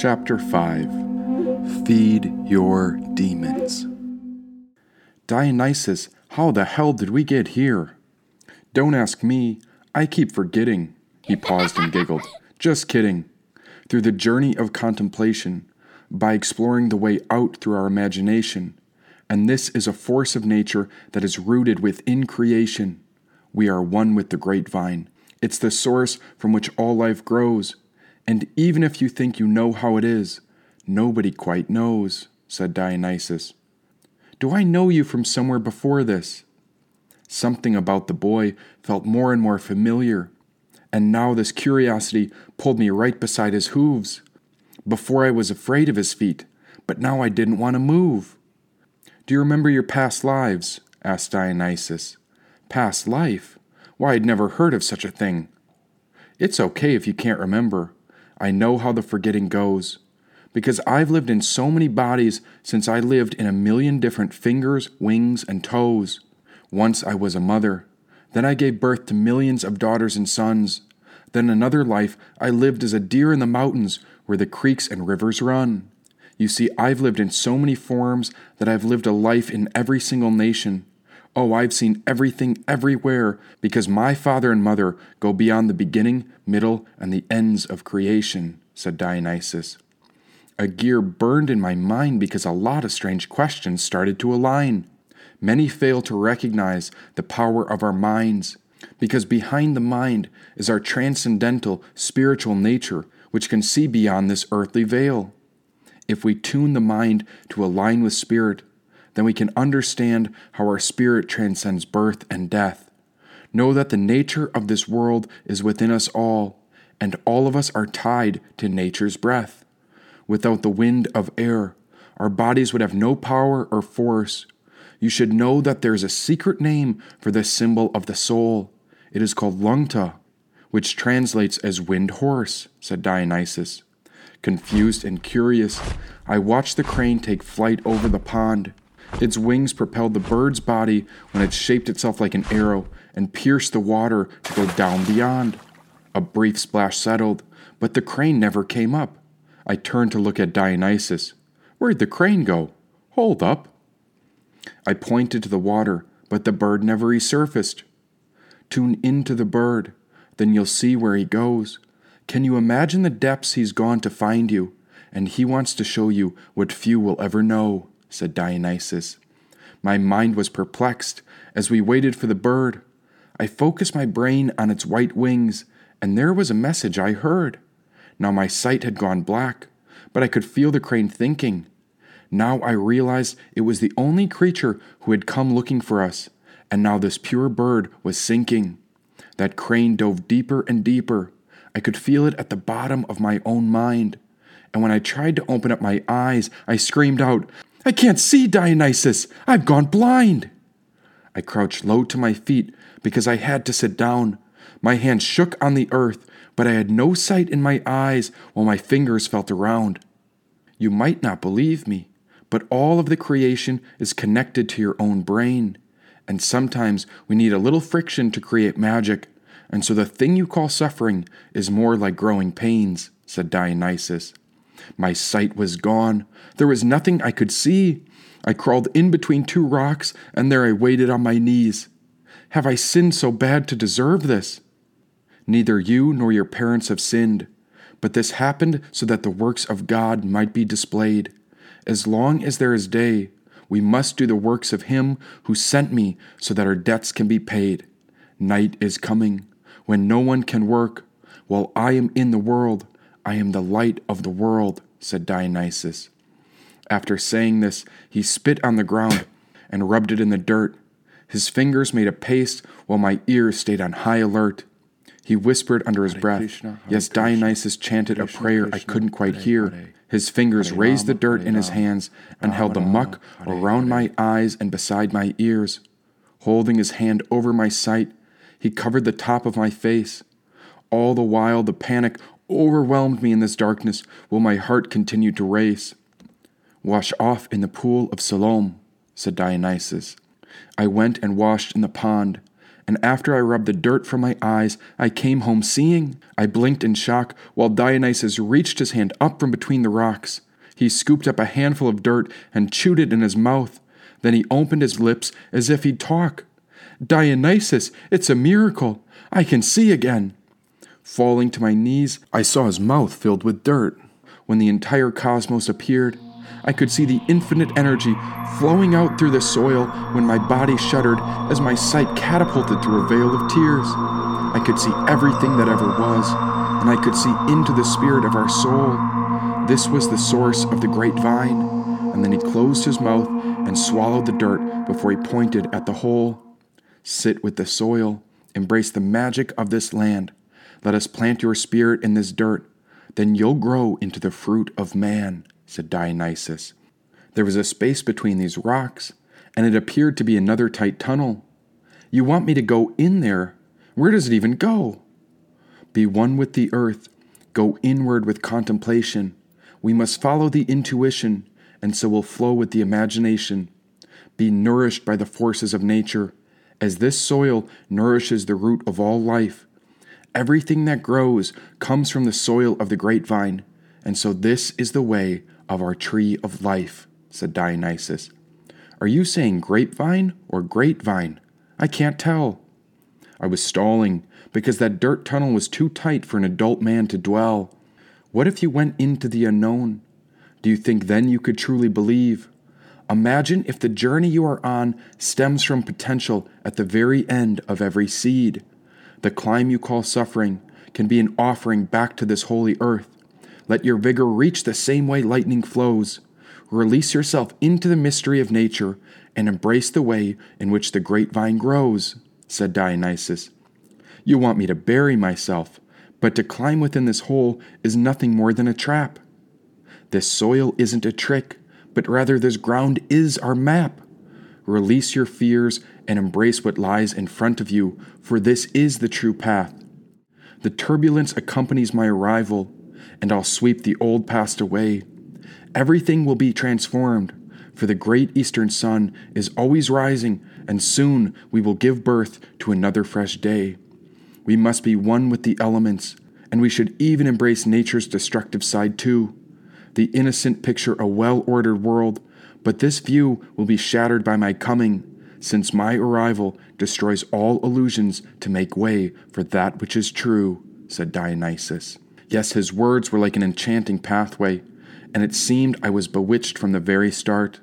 Chapter 5 Feed Your Demons. Dionysus, how the hell did we get here? Don't ask me. I keep forgetting. He paused and giggled. Just kidding. Through the journey of contemplation, by exploring the way out through our imagination, and this is a force of nature that is rooted within creation. We are one with the grapevine. It's the source from which all life grows. And even if you think you know how it is, nobody quite knows, said Dionysus. Do I know you from somewhere before this? Something about the boy felt more and more familiar, and now this curiosity pulled me right beside his hooves. Before I was afraid of his feet, but now I didn't want to move. Do you remember your past lives? asked Dionysus. Past life? Why, I'd never heard of such a thing. It's okay if you can't remember. I know how the forgetting goes. Because I've lived in so many bodies since I lived in a million different fingers, wings, and toes. Once I was a mother. Then I gave birth to millions of daughters and sons. Then another life I lived as a deer in the mountains where the creeks and rivers run. You see, I've lived in so many forms that I've lived a life in every single nation. Oh, I've seen everything everywhere because my father and mother go beyond the beginning, middle, and the ends of creation, said Dionysus. A gear burned in my mind because a lot of strange questions started to align. Many fail to recognize the power of our minds because behind the mind is our transcendental spiritual nature, which can see beyond this earthly veil. If we tune the mind to align with spirit, then we can understand how our spirit transcends birth and death. Know that the nature of this world is within us all, and all of us are tied to nature's breath. Without the wind of air, our bodies would have no power or force. You should know that there is a secret name for this symbol of the soul. It is called Lungta, which translates as wind horse, said Dionysus. Confused and curious, I watched the crane take flight over the pond. Its wings propelled the bird's body when it shaped itself like an arrow and pierced the water to go down beyond. A brief splash settled, but the crane never came up. I turned to look at Dionysus. Where'd the crane go? Hold up. I pointed to the water, but the bird never resurfaced. Tune into the bird, then you'll see where he goes. Can you imagine the depths he's gone to find you? And he wants to show you what few will ever know said Dionysus. My mind was perplexed as we waited for the bird. I focused my brain on its white wings, and there was a message I heard. Now my sight had gone black, but I could feel the crane thinking. Now I realized it was the only creature who had come looking for us, and now this pure bird was sinking. That crane dove deeper and deeper. I could feel it at the bottom of my own mind. And when I tried to open up my eyes, I screamed out, I can't see Dionysus. I've gone blind. I crouched low to my feet because I had to sit down. My hands shook on the earth, but I had no sight in my eyes while my fingers felt around. You might not believe me, but all of the creation is connected to your own brain. And sometimes we need a little friction to create magic. And so the thing you call suffering is more like growing pains, said Dionysus. My sight was gone. There was nothing I could see. I crawled in between two rocks, and there I waited on my knees. Have I sinned so bad to deserve this? Neither you nor your parents have sinned, but this happened so that the works of God might be displayed. As long as there is day, we must do the works of Him who sent me so that our debts can be paid. Night is coming, when no one can work. While I am in the world, I am the light of the world, said Dionysus. After saying this, he spit on the ground and rubbed it in the dirt. His fingers made a paste while my ears stayed on high alert. He whispered under his breath. Yes, Dionysus chanted a prayer I couldn't quite hear. His fingers raised the dirt in his hands and held the muck around my eyes and beside my ears. Holding his hand over my sight, he covered the top of my face. All the while, the panic overwhelmed me in this darkness while my heart continued to race. Wash off in the pool of Siloam, said Dionysus. I went and washed in the pond, and after I rubbed the dirt from my eyes, I came home seeing. I blinked in shock while Dionysus reached his hand up from between the rocks. He scooped up a handful of dirt and chewed it in his mouth. Then he opened his lips as if he'd talk. Dionysus, it's a miracle. I can see again. Falling to my knees, I saw his mouth filled with dirt. When the entire cosmos appeared, I could see the infinite energy flowing out through the soil when my body shuddered as my sight catapulted through a veil of tears. I could see everything that ever was, and I could see into the spirit of our soul. This was the source of the great vine. And then he closed his mouth and swallowed the dirt before he pointed at the hole. Sit with the soil, embrace the magic of this land. Let us plant your spirit in this dirt. Then you'll grow into the fruit of man said Dionysus. There was a space between these rocks, and it appeared to be another tight tunnel. You want me to go in there? Where does it even go? Be one with the earth. Go inward with contemplation. We must follow the intuition, and so will flow with the imagination. Be nourished by the forces of nature, as this soil nourishes the root of all life. Everything that grows comes from the soil of the grapevine, and so this is the way of our tree of life, said Dionysus. Are you saying grapevine or grapevine? I can't tell. I was stalling because that dirt tunnel was too tight for an adult man to dwell. What if you went into the unknown? Do you think then you could truly believe? Imagine if the journey you are on stems from potential at the very end of every seed. The climb you call suffering can be an offering back to this holy earth. Let your vigor reach the same way lightning flows. Release yourself into the mystery of nature and embrace the way in which the grapevine grows, said Dionysus. You want me to bury myself, but to climb within this hole is nothing more than a trap. This soil isn't a trick, but rather this ground is our map. Release your fears and embrace what lies in front of you, for this is the true path. The turbulence accompanies my arrival, and I'll sweep the old past away. Everything will be transformed, for the great eastern sun is always rising, and soon we will give birth to another fresh day. We must be one with the elements, and we should even embrace nature's destructive side too. The innocent picture a well ordered world, but this view will be shattered by my coming, since my arrival destroys all illusions to make way for that which is true, said Dionysus. Yes, his words were like an enchanting pathway, and it seemed I was bewitched from the very start.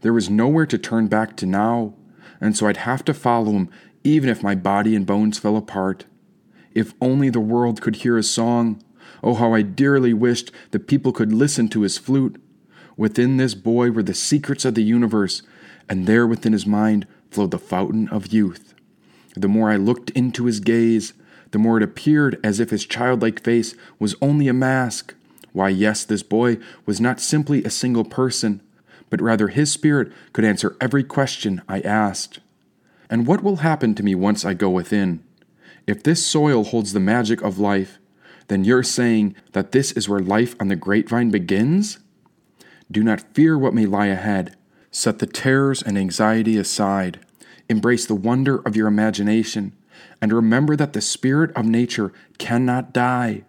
There was nowhere to turn back to now, and so I'd have to follow him even if my body and bones fell apart. If only the world could hear his song. Oh, how I dearly wished that people could listen to his flute. Within this boy were the secrets of the universe, and there within his mind flowed the fountain of youth. The more I looked into his gaze, the more it appeared as if his childlike face was only a mask. Why, yes, this boy was not simply a single person, but rather his spirit could answer every question I asked. And what will happen to me once I go within? If this soil holds the magic of life, then you're saying that this is where life on the grapevine begins? Do not fear what may lie ahead. Set the terrors and anxiety aside. Embrace the wonder of your imagination and remember that the spirit of nature cannot die.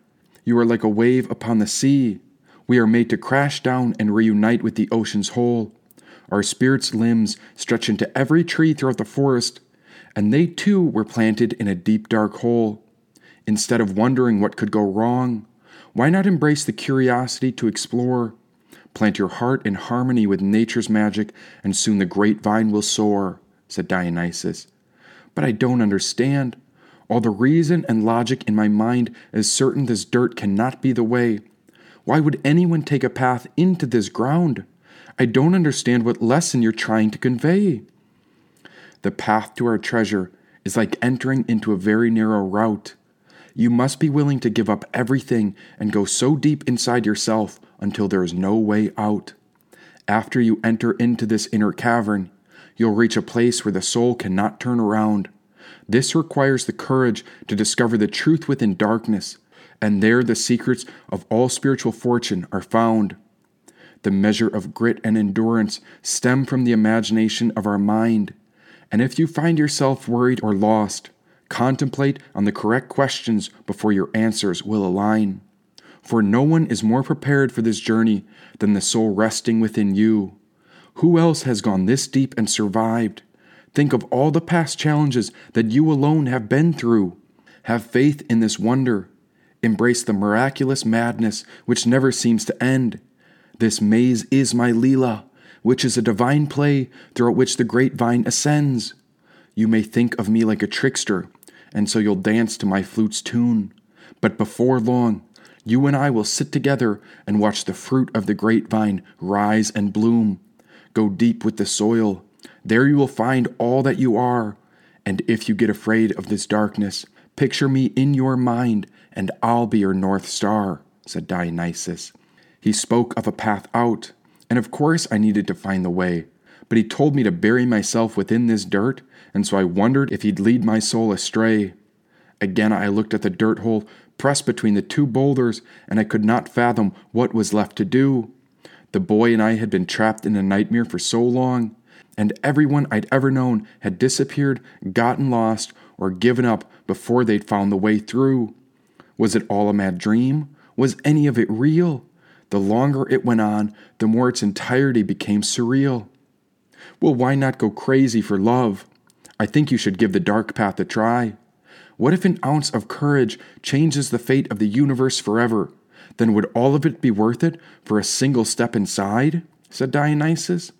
You are like a wave upon the sea. We are made to crash down and reunite with the ocean's whole. Our spirit's limbs stretch into every tree throughout the forest, and they too were planted in a deep dark hole. Instead of wondering what could go wrong, why not embrace the curiosity to explore? Plant your heart in harmony with nature's magic, and soon the great vine will soar, said Dionysus. But I don't understand. All the reason and logic in my mind is certain this dirt cannot be the way. Why would anyone take a path into this ground? I don't understand what lesson you're trying to convey. The path to our treasure is like entering into a very narrow route. You must be willing to give up everything and go so deep inside yourself until there is no way out. After you enter into this inner cavern, you'll reach a place where the soul cannot turn around. This requires the courage to discover the truth within darkness, and there the secrets of all spiritual fortune are found. The measure of grit and endurance stem from the imagination of our mind, And if you find yourself worried or lost, contemplate on the correct questions before your answers will align. For no one is more prepared for this journey than the soul resting within you. Who else has gone this deep and survived? Think of all the past challenges that you alone have been through. Have faith in this wonder. Embrace the miraculous madness which never seems to end. This maze is my Leela, which is a divine play throughout which the great vine ascends. You may think of me like a trickster, and so you'll dance to my flute's tune. But before long, you and I will sit together and watch the fruit of the grapevine rise and bloom. Go deep with the soil. There you will find all that you are. And if you get afraid of this darkness, picture me in your mind, and I'll be your North Star, said Dionysus. He spoke of a path out, and of course I needed to find the way. But he told me to bury myself within this dirt, and so I wondered if he'd lead my soul astray. Again I looked at the dirt hole pressed between the two boulders, and I could not fathom what was left to do. The boy and I had been trapped in a nightmare for so long, and everyone I'd ever known had disappeared, gotten lost, or given up before they'd found the way through. Was it all a mad dream? Was any of it real? The longer it went on, the more its entirety became surreal. Well, why not go crazy for love? I think you should give the dark path a try. What if an ounce of courage changes the fate of the universe forever? Then would all of it be worth it for a single step inside? said Dionysus.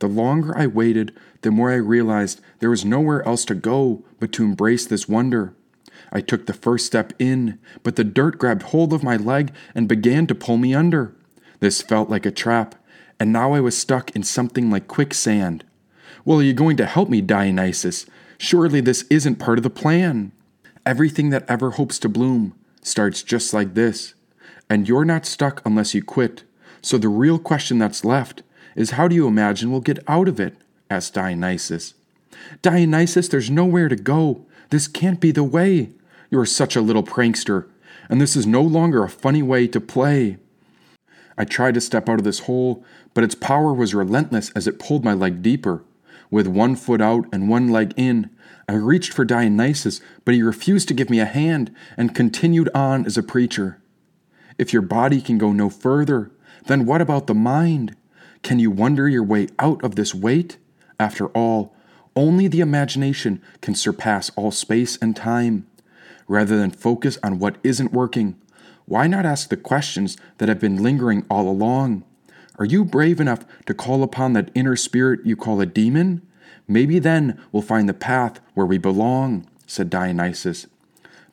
The longer I waited, the more I realized there was nowhere else to go but to embrace this wonder. I took the first step in, but the dirt grabbed hold of my leg and began to pull me under. This felt like a trap, and now I was stuck in something like quicksand. Well, are you going to help me, Dionysus? Surely this isn't part of the plan. Everything that ever hopes to bloom starts just like this. And you're not stuck unless you quit. So the real question that's left is how do you imagine we'll get out of it? asked Dionysus. Dionysus, there's nowhere to go. This can't be the way. You are such a little prankster, and this is no longer a funny way to play. I tried to step out of this hole, but its power was relentless as it pulled my leg deeper. With one foot out and one leg in, I reached for Dionysus, but he refused to give me a hand and continued on as a preacher. If your body can go no further, then what about the mind? Can you wonder your way out of this weight? After all, only the imagination can surpass all space and time. Rather than focus on what isn't working, why not ask the questions that have been lingering all along? Are you brave enough to call upon that inner spirit you call a demon? Maybe then we'll find the path where we belong, said Dionysus.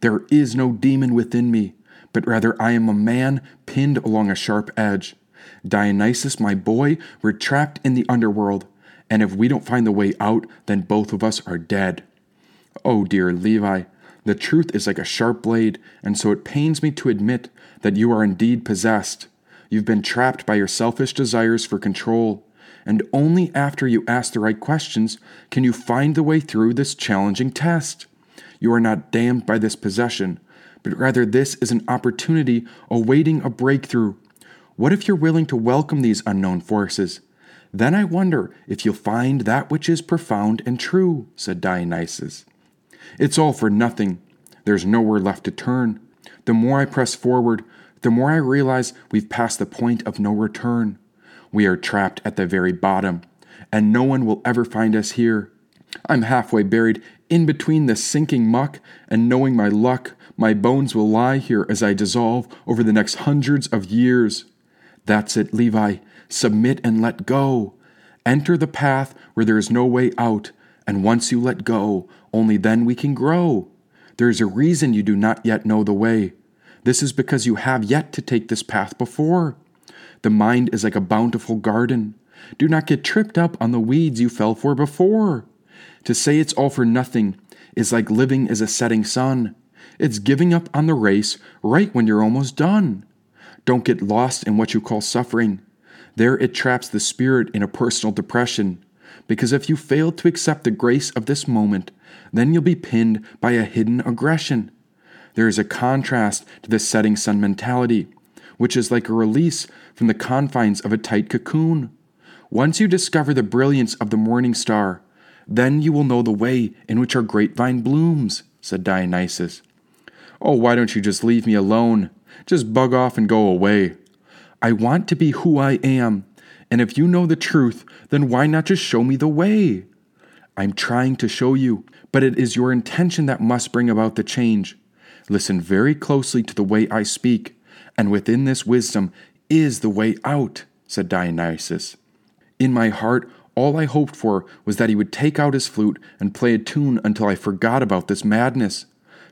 There is no demon within me, but rather I am a man pinned along a sharp edge. Dionysus, my boy, we're trapped in the underworld, and if we don't find the way out, then both of us are dead. Oh, dear Levi, the truth is like a sharp blade, and so it pains me to admit that you are indeed possessed. You've been trapped by your selfish desires for control, and only after you ask the right questions can you find the way through this challenging test. You are not damned by this possession, but rather this is an opportunity awaiting a breakthrough. What if you're willing to welcome these unknown forces? Then I wonder if you'll find that which is profound and true, said Dionysus. It's all for nothing. There's nowhere left to turn. The more I press forward, the more I realize we've passed the point of no return. We are trapped at the very bottom, and no one will ever find us here. I'm halfway buried in between the sinking muck, and knowing my luck, my bones will lie here as I dissolve over the next hundreds of years. That's it, Levi. Submit and let go. Enter the path where there is no way out, and once you let go, only then we can grow. There is a reason you do not yet know the way. This is because you have yet to take this path before. The mind is like a bountiful garden. Do not get tripped up on the weeds you fell for before. To say it's all for nothing is like living as a setting sun. It's giving up on the race right when you're almost done. Don't get lost in what you call suffering. There it traps the spirit in a personal depression. Because if you fail to accept the grace of this moment, then you'll be pinned by a hidden aggression. There is a contrast to the setting sun mentality, which is like a release from the confines of a tight cocoon. Once you discover the brilliance of the morning star, Then you will know the way in which our grapevine blooms, said Dionysus. Oh, why don't you just leave me alone? Just bug off and go away. I want to be who I am, and if you know the truth, then why not just show me the way? I'm trying to show you, but it is your intention that must bring about the change. Listen very closely to the way I speak, and within this wisdom is the way out, said Dionysus. In my heart, all I hoped for was that he would take out his flute and play a tune until I forgot about this madness.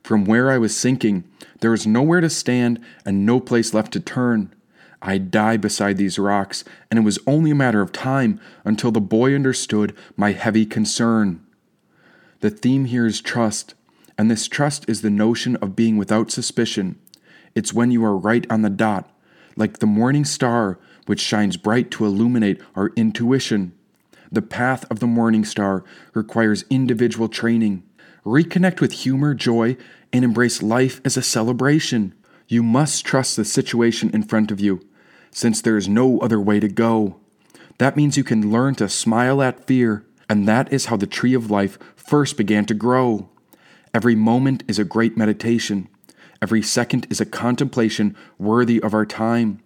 From where I was sinking, there was nowhere to stand and no place left to turn. I'd die beside these rocks, and it was only a matter of time until the boy understood my heavy concern. The theme here is trust, and this trust is the notion of being without suspicion. It's when you are right on the dot, like the morning star which shines bright to illuminate our intuition. The path of the morning star requires individual training. Reconnect with humor, joy, and embrace life as a celebration. You must trust the situation in front of you, since there is no other way to go. That means you can learn to smile at fear, and that is how the tree of life first began to grow. Every moment is a great meditation. Every second is a contemplation worthy of our time.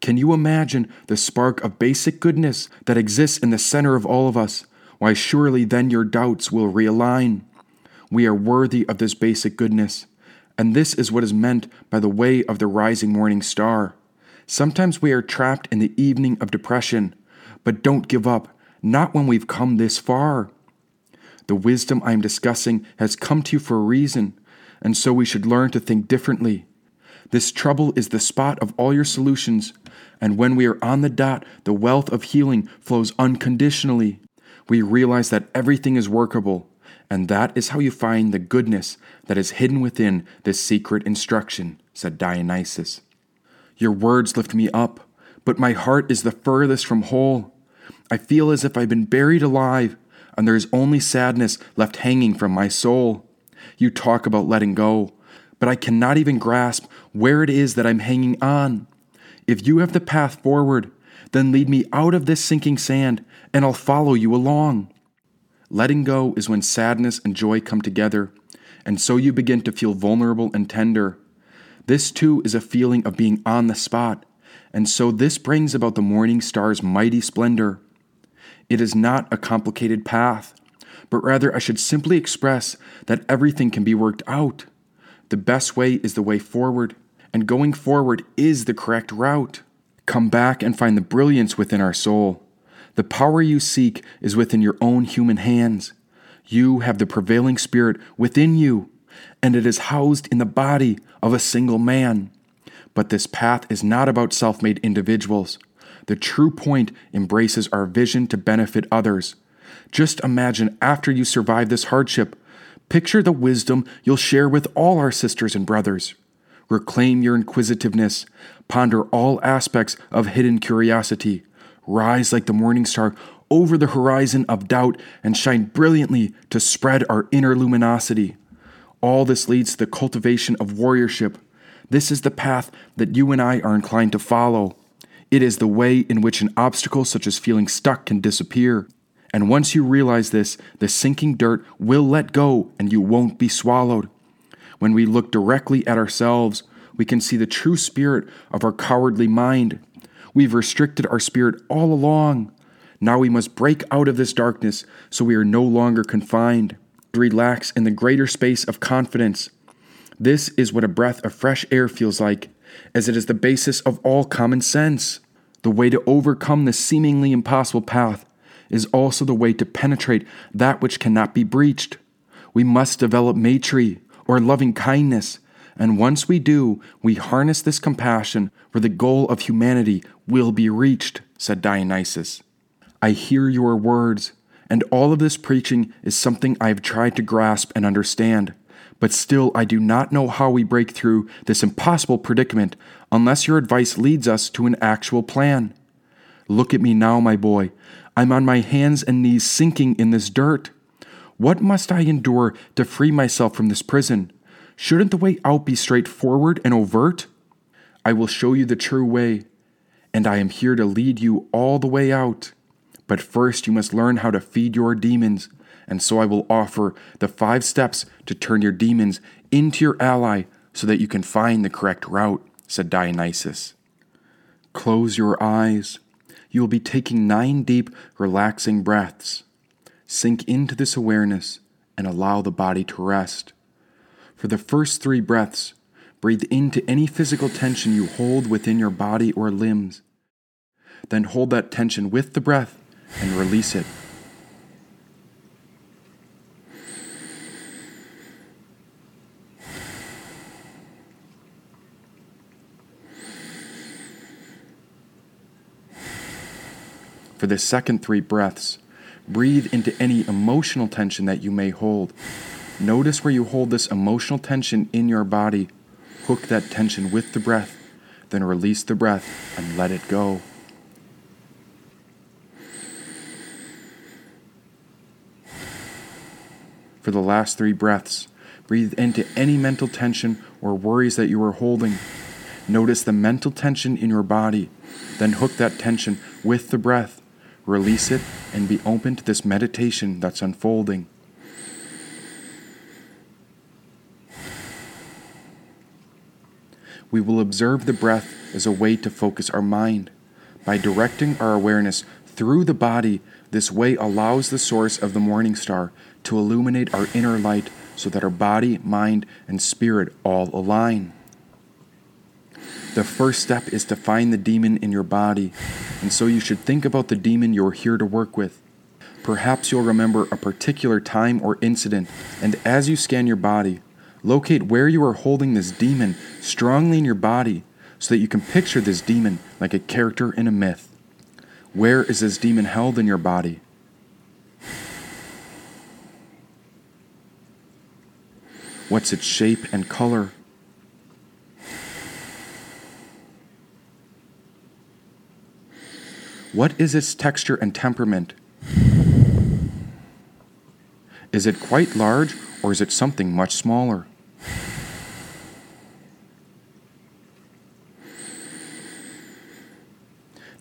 Can you imagine the spark of basic goodness that exists in the center of all of us? Why, surely then your doubts will realign. We are worthy of this basic goodness, and this is what is meant by the way of the rising morning star. Sometimes we are trapped in the evening of depression, but don't give up, not when we've come this far. The wisdom I am discussing has come to you for a reason, and so we should learn to think differently. This trouble is the spot of all your solutions, and when we are on the dot, the wealth of healing flows unconditionally. We realize that everything is workable, and that is how you find the goodness that is hidden within this secret instruction, said Dionysus. Your words lift me up, but my heart is the furthest from whole. I feel as if I've been buried alive, and there is only sadness left hanging from my soul. You talk about letting go, but I cannot even grasp where it is that I'm hanging on. If you have the path forward, then lead me out of this sinking sand, and I'll follow you along. Letting go is when sadness and joy come together, and so you begin to feel vulnerable and tender. This too is a feeling of being on the spot, and so this brings about the morning star's mighty splendor. It is not a complicated path, but rather I should simply express that everything can be worked out. The best way is the way forward, and going forward is the correct route. Come back and find the brilliance within our soul. The power you seek is within your own human hands. You have the prevailing spirit within you, and it is housed in the body of a single man. But this path is not about self made individuals. The true point embraces our vision to benefit others. Just imagine after you survive this hardship, Picture the wisdom you'll share with all our sisters and brothers. Reclaim your inquisitiveness. Ponder all aspects of hidden curiosity. Rise like the morning star over the horizon of doubt and shine brilliantly to spread our inner luminosity. All this leads to the cultivation of warriorship. This is the path that you and I are inclined to follow. It is the way in which an obstacle such as feeling stuck can disappear. And once you realize this, the sinking dirt will let go and you won't be swallowed. When we look directly at ourselves, we can see the true spirit of our cowardly mind. We've restricted our spirit all along. Now we must break out of this darkness so we are no longer confined. Relax in the greater space of confidence. This is what a breath of fresh air feels like, as it is the basis of all common sense. The way to overcome this seemingly impossible path is also the way to penetrate that which cannot be breached. We must develop maitri, or loving kindness, and once we do, we harness this compassion where the goal of humanity will be reached, said Dionysus. I hear your words, and all of this preaching is something I have tried to grasp and understand. But still, I do not know how we break through this impossible predicament unless your advice leads us to an actual plan. Look at me now, my boy. I'm on my hands and knees sinking in this dirt. What must I endure to free myself from this prison? Shouldn't the way out be straightforward and overt? I will show you the true way, and I am here to lead you all the way out. But first, you must learn how to feed your demons, and so I will offer the five steps to turn your demons into your ally so that you can find the correct route, said Dionysus. Close your eyes. You will be taking nine deep, relaxing breaths. Sink into this awareness and allow the body to rest. For the first three breaths, breathe into any physical tension you hold within your body or limbs. Then hold that tension with the breath and release it For the second three breaths, breathe into any emotional tension that you may hold. Notice where you hold this emotional tension in your body. Hook that tension with the breath, then release the breath and let it go. For the last three breaths, breathe into any mental tension or worries that you are holding. Notice the mental tension in your body, then hook that tension with the breath release it, and be open to this meditation that's unfolding. We will observe the breath as a way to focus our mind. By directing our awareness through the body, this way allows the source of the morning star to illuminate our inner light so that our body, mind, and spirit all align. The first step is to find the demon in your body, and so you should think about the demon you're here to work with. Perhaps you'll remember a particular time or incident, and as you scan your body, locate where you are holding this demon strongly in your body so that you can picture this demon like a character in a myth. Where is this demon held in your body? What's its shape and color? What is its texture and temperament? Is it quite large or is it something much smaller?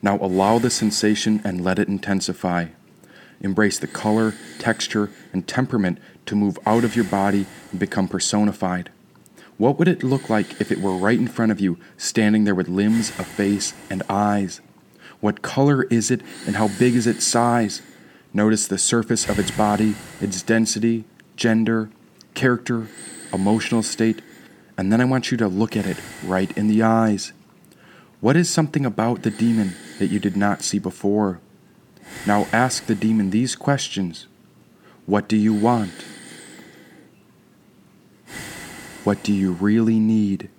Now allow the sensation and let it intensify. Embrace the color, texture, and temperament to move out of your body and become personified. What would it look like if it were right in front of you, standing there with limbs, a face, and eyes? What color is it and how big is its size? Notice the surface of its body, its density, gender, character, emotional state, and then I want you to look at it right in the eyes. What is something about the demon that you did not see before? Now ask the demon these questions What do you want? What do you really need?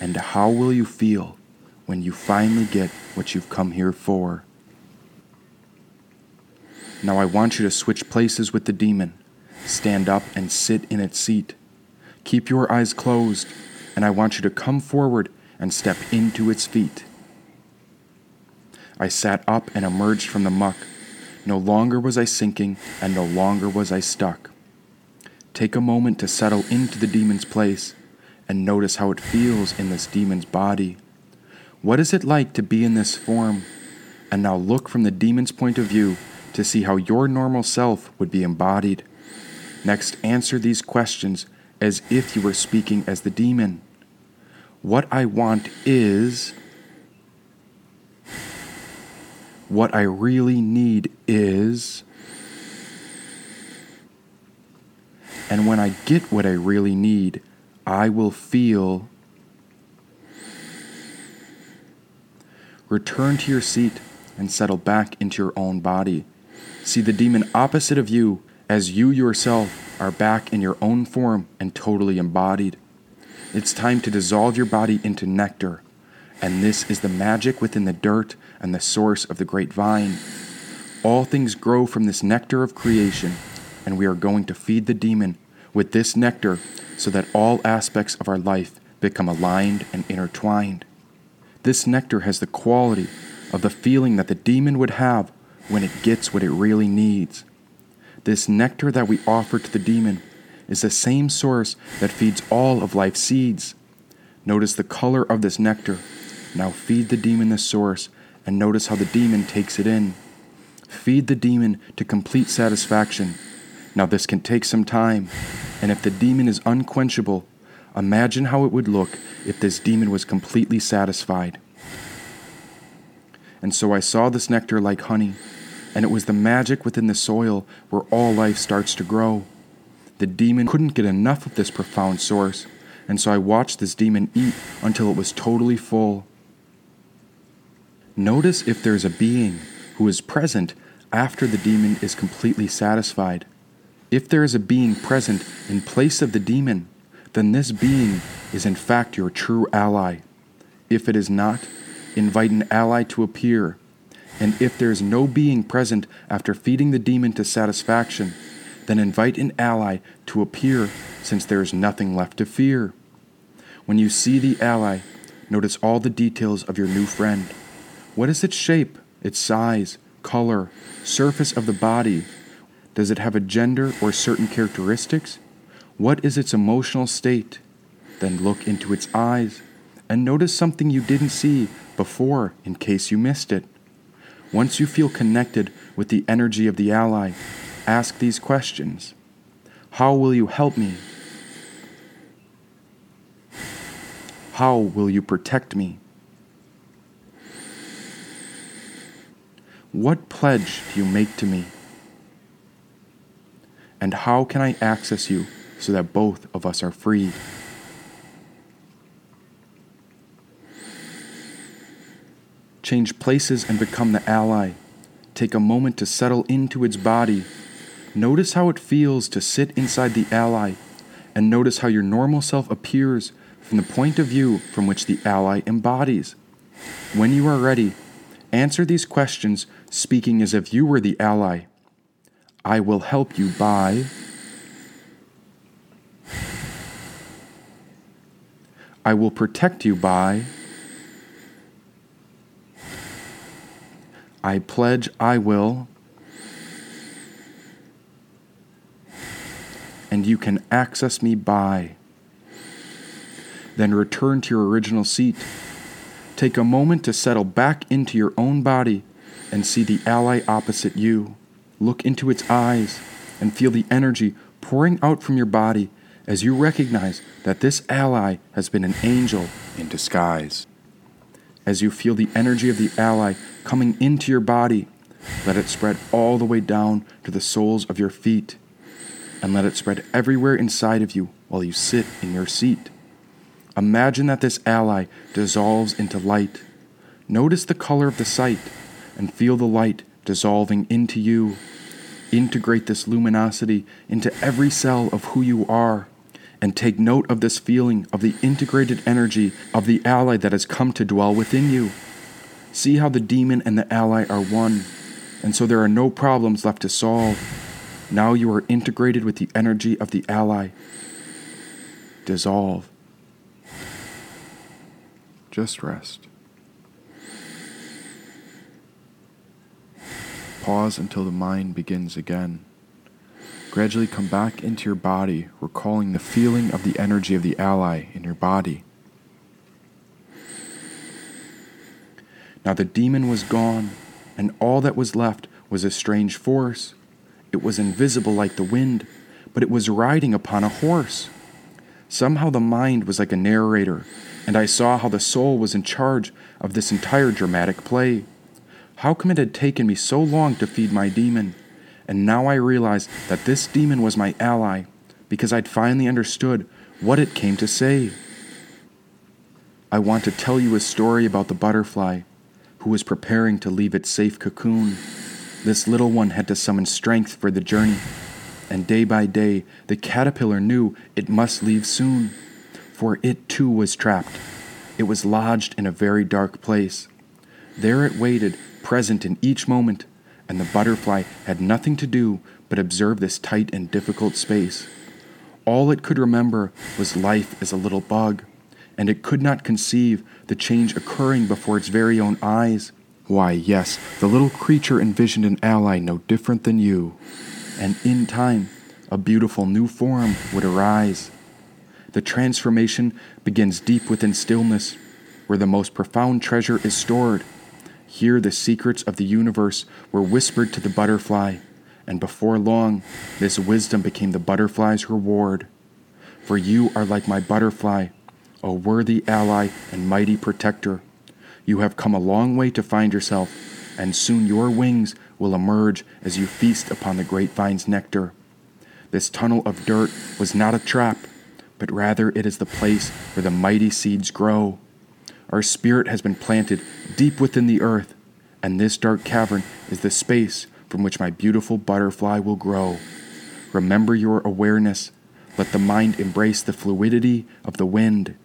And how will you feel when you finally get what you've come here for. Now I want you to switch places with the demon. Stand up and sit in its seat. Keep your eyes closed, and I want you to come forward and step into its feet. I sat up and emerged from the muck. No longer was I sinking, and no longer was I stuck. Take a moment to settle into the demon's place and notice how it feels in this demon's body. What is it like to be in this form? And now look from the demon's point of view to see how your normal self would be embodied. Next, answer these questions as if you were speaking as the demon. What I want is. What I really need is. And when I get what I really need, I will feel Return to your seat and settle back into your own body. See the demon opposite of you as you yourself are back in your own form and totally embodied. It's time to dissolve your body into nectar, and this is the magic within the dirt and the source of the great vine. All things grow from this nectar of creation, and we are going to feed the demon with this nectar so that all aspects of our life become aligned and intertwined. This nectar has the quality of the feeling that the demon would have when it gets what it really needs. This nectar that we offer to the demon is the same source that feeds all of life's seeds. Notice the color of this nectar. Now feed the demon the source and notice how the demon takes it in. Feed the demon to complete satisfaction. Now, this can take some time, and if the demon is unquenchable, imagine how it would look if this demon was completely satisfied. And so I saw this nectar like honey, and it was the magic within the soil where all life starts to grow. The demon couldn't get enough of this profound source, and so I watched this demon eat until it was totally full. Notice if there's a being who is present after the demon is completely satisfied. If there is a being present in place of the demon, then this being is in fact your true ally. If it is not, invite an ally to appear. And if there is no being present after feeding the demon to satisfaction, then invite an ally to appear since there is nothing left to fear. When you see the ally, notice all the details of your new friend. What is its shape, its size, color, surface of the body? Does it have a gender or certain characteristics? What is its emotional state? Then look into its eyes and notice something you didn't see before in case you missed it. Once you feel connected with the energy of the ally, ask these questions How will you help me? How will you protect me? What pledge do you make to me? And how can I access you so that both of us are free? Change places and become the ally. Take a moment to settle into its body. Notice how it feels to sit inside the ally, and notice how your normal self appears from the point of view from which the ally embodies. When you are ready, Answer these questions speaking as if you were the ally. I will help you by. I will protect you by. I pledge I will. And you can access me by. Then return to your original seat. Take a moment to settle back into your own body and see the ally opposite you. Look into its eyes and feel the energy pouring out from your body as you recognize that this ally has been an angel in disguise. As you feel the energy of the ally coming into your body, let it spread all the way down to the soles of your feet, and let it spread everywhere inside of you while you sit in your seat. Imagine that this ally dissolves into light. Notice the color of the sight and feel the light dissolving into you. Integrate this luminosity into every cell of who you are and take note of this feeling of the integrated energy of the ally that has come to dwell within you. See how the demon and the ally are one, and so there are no problems left to solve. Now you are integrated with the energy of the ally. Dissolve. Just rest. Pause until the mind begins again. Gradually come back into your body, recalling the feeling of the energy of the ally in your body. Now the demon was gone, and all that was left was a strange force. It was invisible like the wind, but it was riding upon a horse. Somehow the mind was like a narrator, and I saw how the soul was in charge of this entire dramatic play. How come it had taken me so long to feed my demon? And now I realized that this demon was my ally because I'd finally understood what it came to say. I want to tell you a story about the butterfly who was preparing to leave its safe cocoon. This little one had to summon strength for the journey, and day by day the caterpillar knew it must leave soon for it too was trapped. It was lodged in a very dark place. There it waited, present in each moment, and the butterfly had nothing to do but observe this tight and difficult space. All it could remember was life as a little bug, and it could not conceive the change occurring before its very own eyes. Why, yes, the little creature envisioned an ally no different than you, and in time, a beautiful new form would arise. The transformation begins deep within stillness, where the most profound treasure is stored. Here, the secrets of the universe were whispered to the butterfly, and before long, this wisdom became the butterfly's reward. For you are like my butterfly, a worthy ally and mighty protector. You have come a long way to find yourself, and soon your wings will emerge as you feast upon the grapevine's nectar. This tunnel of dirt was not a trap, but rather it is the place where the mighty seeds grow. Our spirit has been planted deep within the earth, and this dark cavern is the space from which my beautiful butterfly will grow. Remember your awareness. Let the mind embrace the fluidity of the wind.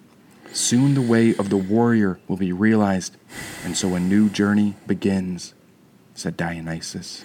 Soon the way of the warrior will be realized, and so a new journey begins, said Dionysus.